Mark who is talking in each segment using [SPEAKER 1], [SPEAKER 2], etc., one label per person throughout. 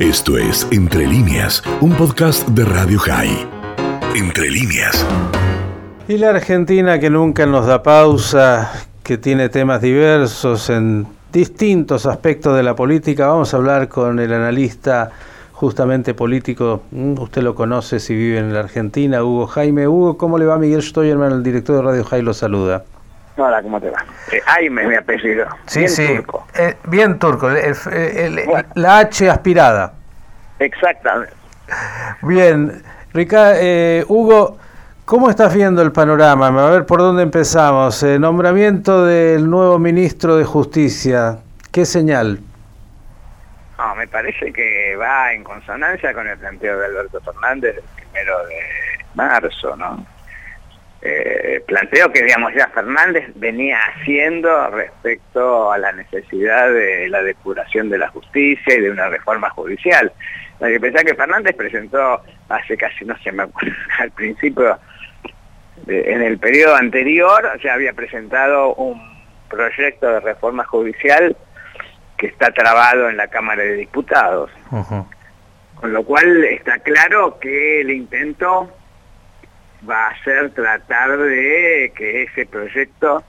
[SPEAKER 1] Esto es Entre líneas, un podcast de Radio High. Entre líneas.
[SPEAKER 2] Y la Argentina que nunca nos da pausa, que tiene temas diversos en distintos aspectos de la política. Vamos a hablar con el analista justamente político, mm, usted lo conoce si vive en la Argentina, Hugo Jaime. Hugo, ¿cómo le va? Miguel Stoyerman, el director de Radio High, lo saluda.
[SPEAKER 3] Hola, ¿cómo te va? Eh, Jaime mi apellido.
[SPEAKER 2] Sí, bien sí. Turco. Eh, bien turco. La H aspirada.
[SPEAKER 3] Exactamente.
[SPEAKER 2] Bien. Rica, eh, Hugo, ¿cómo estás viendo el panorama? A ver por dónde empezamos. nombramiento del nuevo ministro de Justicia. ¿Qué señal?
[SPEAKER 3] No, me parece que va en consonancia con el planteo de Alberto Fernández el primero de marzo, ¿no? Eh, planteo que digamos ya Fernández venía haciendo respecto a la necesidad de la depuración de la justicia y de una reforma judicial. Hay que pensar que Fernández presentó hace casi, no sé, me acuerdo, al principio, en el periodo anterior, ya había presentado un proyecto de reforma judicial que está trabado en la Cámara de Diputados. Con lo cual está claro que el intento va a ser tratar de que ese proyecto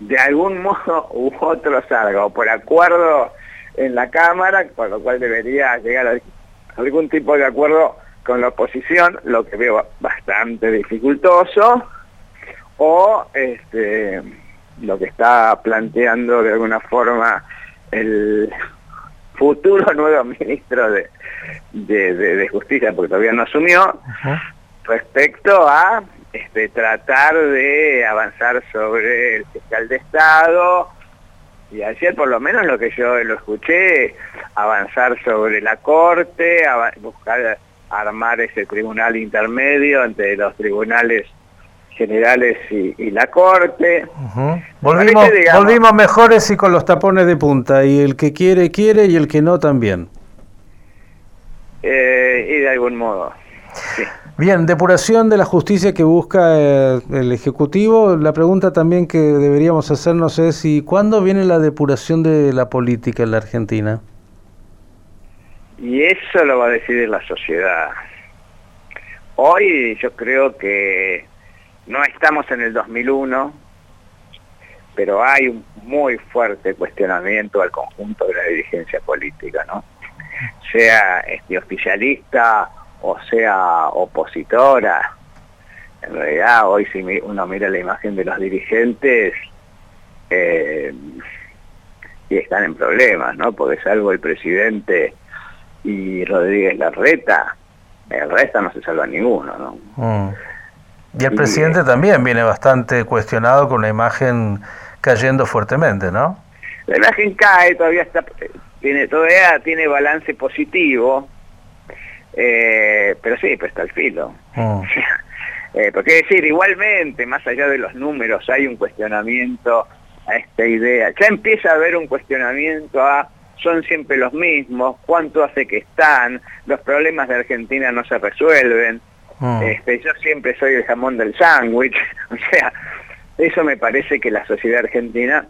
[SPEAKER 3] de algún modo u otro salga, o por acuerdo en la Cámara, por lo cual debería llegar a algún tipo de acuerdo con la oposición, lo que veo bastante dificultoso, o este, lo que está planteando de alguna forma el futuro nuevo ministro de, de, Justicia, porque todavía no asumió, respecto a este, tratar de avanzar sobre el fiscal de Estado, y ayer por lo menos lo que yo lo escuché, avanzar sobre la Corte, buscar armar ese tribunal intermedio entre los tribunales generales y, la Corte.
[SPEAKER 2] volvimos, volvimos mejores y con los tapones de punta, y el que quiere, quiere, y el que no, también.
[SPEAKER 3] Eh, y de algún modo, sí.
[SPEAKER 2] Bien, depuración de la justicia que busca eh, el Ejecutivo. La pregunta también que deberíamos hacernos es, ¿y cuándo viene la depuración de la política en la Argentina?
[SPEAKER 3] Y eso lo va a decidir la sociedad. Hoy yo creo que no estamos en el 2001, pero hay un muy fuerte cuestionamiento al conjunto de la dirigencia política, ¿no? Sea este, oficialista o sea opositora. En realidad, hoy si uno mira la imagen de los dirigentes, eh, y están en problemas, ¿no? Porque salvo el presidente y Rodríguez Larreta, el resto no se salva ninguno, ¿no?
[SPEAKER 2] Mm. Y el presidente también viene bastante cuestionado con la imagen cayendo fuertemente, ¿no?
[SPEAKER 3] La imagen cae, todavía está, tiene, todavía tiene balance positivo, eh, pero sí, pues está el filo. Oh. eh, porque decir, igualmente, más allá de los números, hay un cuestionamiento a esta idea. Ya empieza a haber un cuestionamiento a son siempre los mismos, cuánto hace que están, los problemas de Argentina no se resuelven. Oh. Este, yo siempre soy el jamón del sándwich. o sea, eso me parece que la sociedad argentina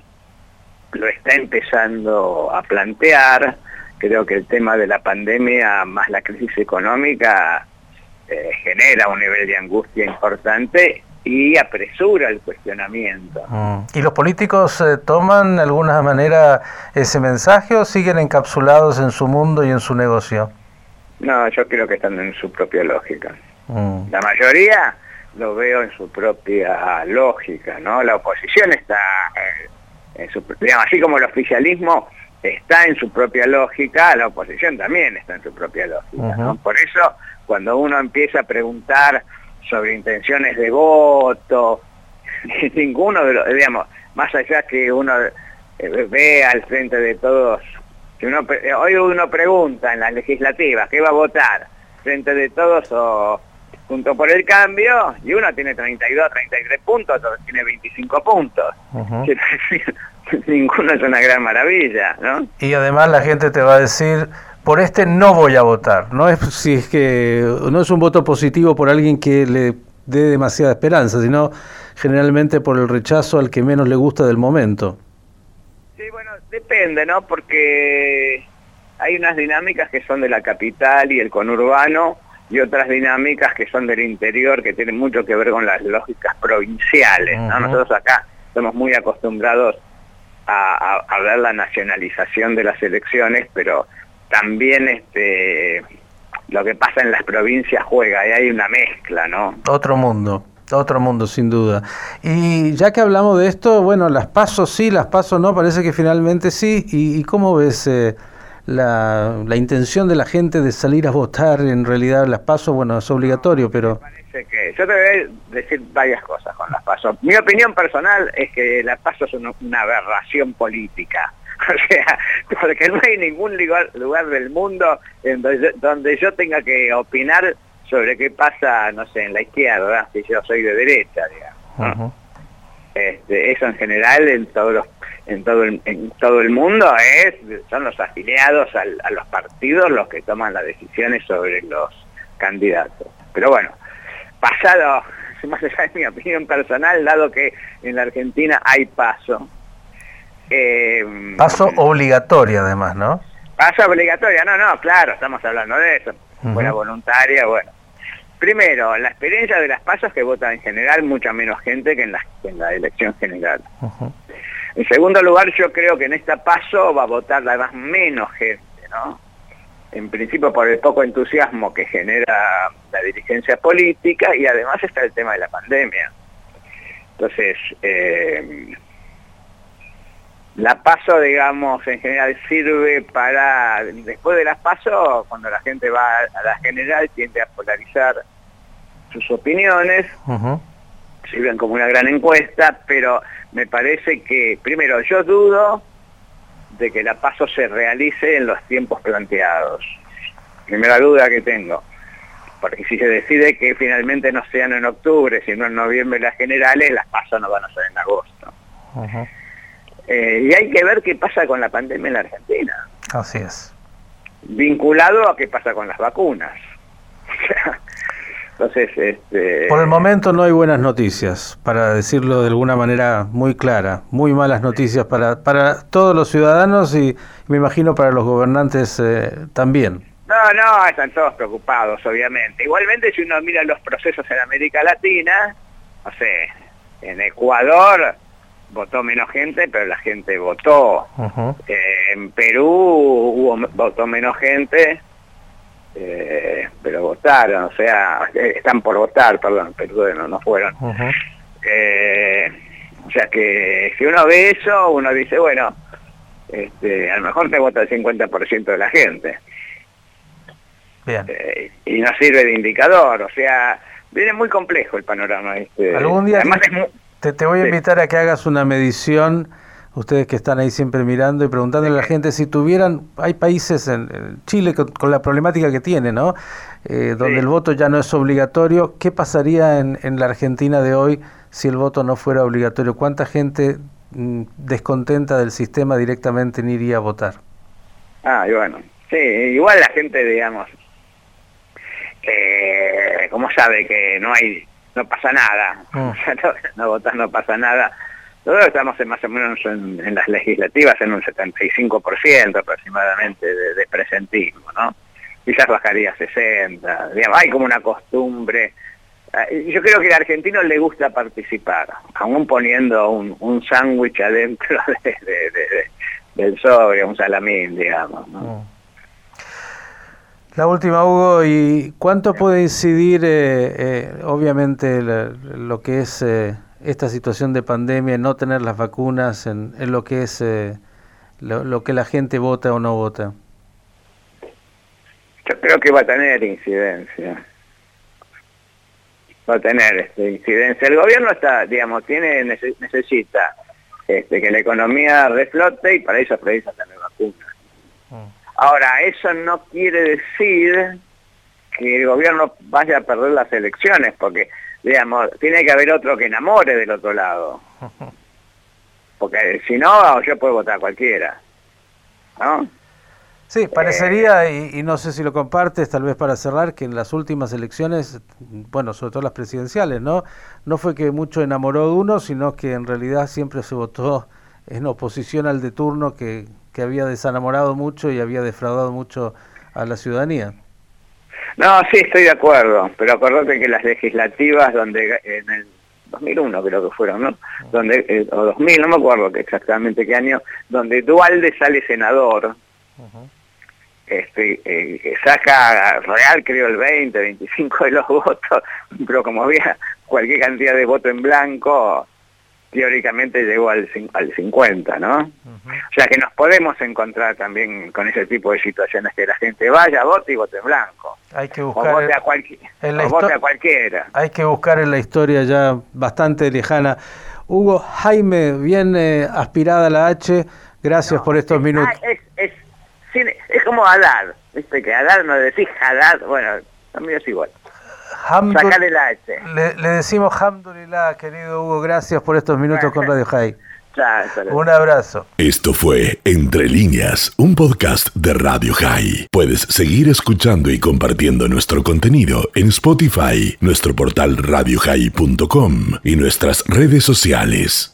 [SPEAKER 3] lo está empezando a plantear creo que el tema de la pandemia más la crisis económica eh, genera un nivel de angustia importante y apresura el cuestionamiento.
[SPEAKER 2] Mm. ¿Y los políticos eh, toman de alguna manera ese mensaje o siguen encapsulados en su mundo y en su negocio?
[SPEAKER 3] No, yo creo que están en su propia lógica. Mm. La mayoría lo veo en su propia lógica, ¿no? La oposición está, eh, en su, digamos, así como el oficialismo está en su propia lógica, la oposición también está en su propia lógica. Por eso, cuando uno empieza a preguntar sobre intenciones de voto, ninguno de los, digamos, más allá que uno eh, ve al frente de todos, que uno, hoy uno pregunta en las legislativas, ¿qué va a votar? ¿Frente de todos o junto por el cambio? Y uno tiene 32, 33 puntos, otro tiene 25 puntos. ninguno es una gran maravilla, ¿no?
[SPEAKER 2] Y además la gente te va a decir, por este no voy a votar. No es si es que no es un voto positivo por alguien que le dé demasiada esperanza, sino generalmente por el rechazo al que menos le gusta del momento.
[SPEAKER 3] Sí, bueno, depende, ¿no? Porque hay unas dinámicas que son de la capital y el conurbano y otras dinámicas que son del interior que tienen mucho que ver con las lógicas provinciales. Nosotros acá estamos muy acostumbrados a, ver la nacionalización de las elecciones, pero también este lo que pasa en las provincias juega, y hay una mezcla, ¿no?
[SPEAKER 2] Otro mundo. Otro mundo, sin duda. Y ya que hablamos de esto, bueno, las pasos sí, las pasos no, parece que finalmente sí. ¿Y, cómo ves eh, la, la, intención de la gente de salir a votar? En realidad, las pasos, bueno, es obligatorio, pero...
[SPEAKER 3] parece que yo te voy a decir varias cosas con las pasos. Mi opinión personal es que las pasos son una aberración política. O sea, porque no hay ningún lugar, lugar del mundo en donde, donde yo tenga que opinar sobre qué pasa, no sé, en la izquierda, si yo soy de derecha, digamos. este, eso en general en todos los, en todo el, en todo el mundo es son los afiliados a los partidos los que toman las decisiones sobre los candidatos. Pero bueno, pasado, más allá de mi opinión personal, dado que en la Argentina hay paso.
[SPEAKER 2] Eh, paso obligatorio además, ¿no?
[SPEAKER 3] Paso obligatorio, no, no, claro, estamos hablando de eso. Buena voluntaria, bueno. Primero, la experiencia de las pasos que vota en general mucha menos gente que en la, en la elección general. En segundo lugar, yo creo que en esta paso va a votar además menos gente, ¿no? En principio por el poco entusiasmo que genera la dirigencia política y además está el tema de la pandemia. Entonces, eh, la paso, digamos, en general sirve para, después de las paso, cuando la gente va a la general, tiende a polarizar sus opiniones, sirven como una gran encuesta, pero me parece que, primero, yo dudo de que la paso se realice en los tiempos planteados. Primera duda que tengo. Porque si se decide que finalmente no sean en octubre, sino en noviembre las generales, las pasos no van a ser en agosto. Eh, y hay que ver qué pasa con la pandemia en la Argentina.
[SPEAKER 2] Así es.
[SPEAKER 3] Vinculado a qué pasa con las vacunas. Entonces, este...
[SPEAKER 2] Por el momento no hay buenas noticias, para decirlo de alguna manera muy clara. Muy malas noticias para, para todos los ciudadanos y me imagino para los gobernantes eh, también.
[SPEAKER 3] No, no, están todos preocupados, obviamente. Igualmente, si uno mira los procesos en América Latina, no sé, en Ecuador votó menos gente, pero la gente votó. Eh, en Perú hubo, votó menos gente, eh, pero votaron, o sea, eh, están por votar, perdón, pero no, no fueron. o sea que si uno ve eso, uno dice, bueno, este, a lo mejor te vota el 50% de la gente. y no sirve de indicador, o sea, viene muy complejo el panorama. Este.
[SPEAKER 2] Algún día... Además es muy, te, voy a invitar a que hagas una medición, ustedes que están ahí siempre mirando y preguntándole a la gente si tuvieran, hay países en, Chile con, la problemática que tiene, ¿no? Eh, donde el voto ya no es obligatorio, ¿qué pasaría en, la Argentina de hoy si el voto no fuera obligatorio? ¿Cuánta gente mm, descontenta del sistema directamente ni iría a votar?
[SPEAKER 3] Ah, y bueno, sí, igual la gente, digamos, eh, como sabe que no hay no pasa nada. Mm. no, no votar no pasa nada. Nosotros estamos en más o menos en, las legislativas en un 75% aproximadamente de, presentismo, ¿no? Quizás bajaría a 60, digamos, hay como una costumbre. Eh, yo creo que al argentino le gusta participar, aún poniendo un, sándwich adentro de, del sobre, un salamín, digamos. ¿no? Mm.
[SPEAKER 2] La última, Hugo, ¿y cuánto puede incidir, eh, eh, obviamente, lo que es eh, esta situación de pandemia, no tener las vacunas, en, lo que es lo, que la gente vota o no vota?
[SPEAKER 3] Yo creo que va a tener incidencia. Va a tener este, incidencia. El gobierno está, digamos, tiene necesita este, que la economía reflote y para eso precisa tener vacunas. Mm. Ahora, eso no quiere decir que el gobierno vaya a perder las elecciones, porque, digamos, tiene que haber otro que enamore del otro lado. Porque si no, yo puedo votar cualquiera. ¿No?
[SPEAKER 2] Sí, parecería, y, no sé si lo compartes, tal vez para cerrar, que en las últimas elecciones, bueno, sobre todo las presidenciales, ¿no? No fue que mucho enamoró de uno, sino que en realidad siempre se votó en oposición al de turno que, que había desenamorado mucho y había defraudado mucho a la ciudadanía.
[SPEAKER 3] No, sí, estoy de acuerdo, pero acordate que las legislativas donde en el 2001 creo que fueron, ¿no? Donde, eh, o 2000, no me acuerdo exactamente qué año, donde Dualde sale senador, este, eh, saca Real creo el 20, 25 de los votos, pero como había cualquier cantidad de voto en blanco, teóricamente llegó al, al 50, ¿no? O sea que nos podemos encontrar también con ese tipo de situaciones, que la gente vaya, vote y vote en blanco.
[SPEAKER 2] Hay que buscar o
[SPEAKER 3] vote, a, vote a cualquiera.
[SPEAKER 2] Hay que buscar en la historia ya bastante lejana. Hugo, Jaime, bien aspirada la H, gracias por estos minutos.
[SPEAKER 3] Es, es, es, como Haddad, viste que Haddad no decís Haddad, bueno, también es igual.
[SPEAKER 2] Le, le, decimos Hamdulillah, querido Hugo, gracias por estos minutos con Radio High. Un abrazo.
[SPEAKER 1] Esto fue Entre líneas, un podcast de Radio High. Puedes seguir escuchando y compartiendo nuestro contenido en Spotify, nuestro portal radiohigh.com y nuestras redes sociales.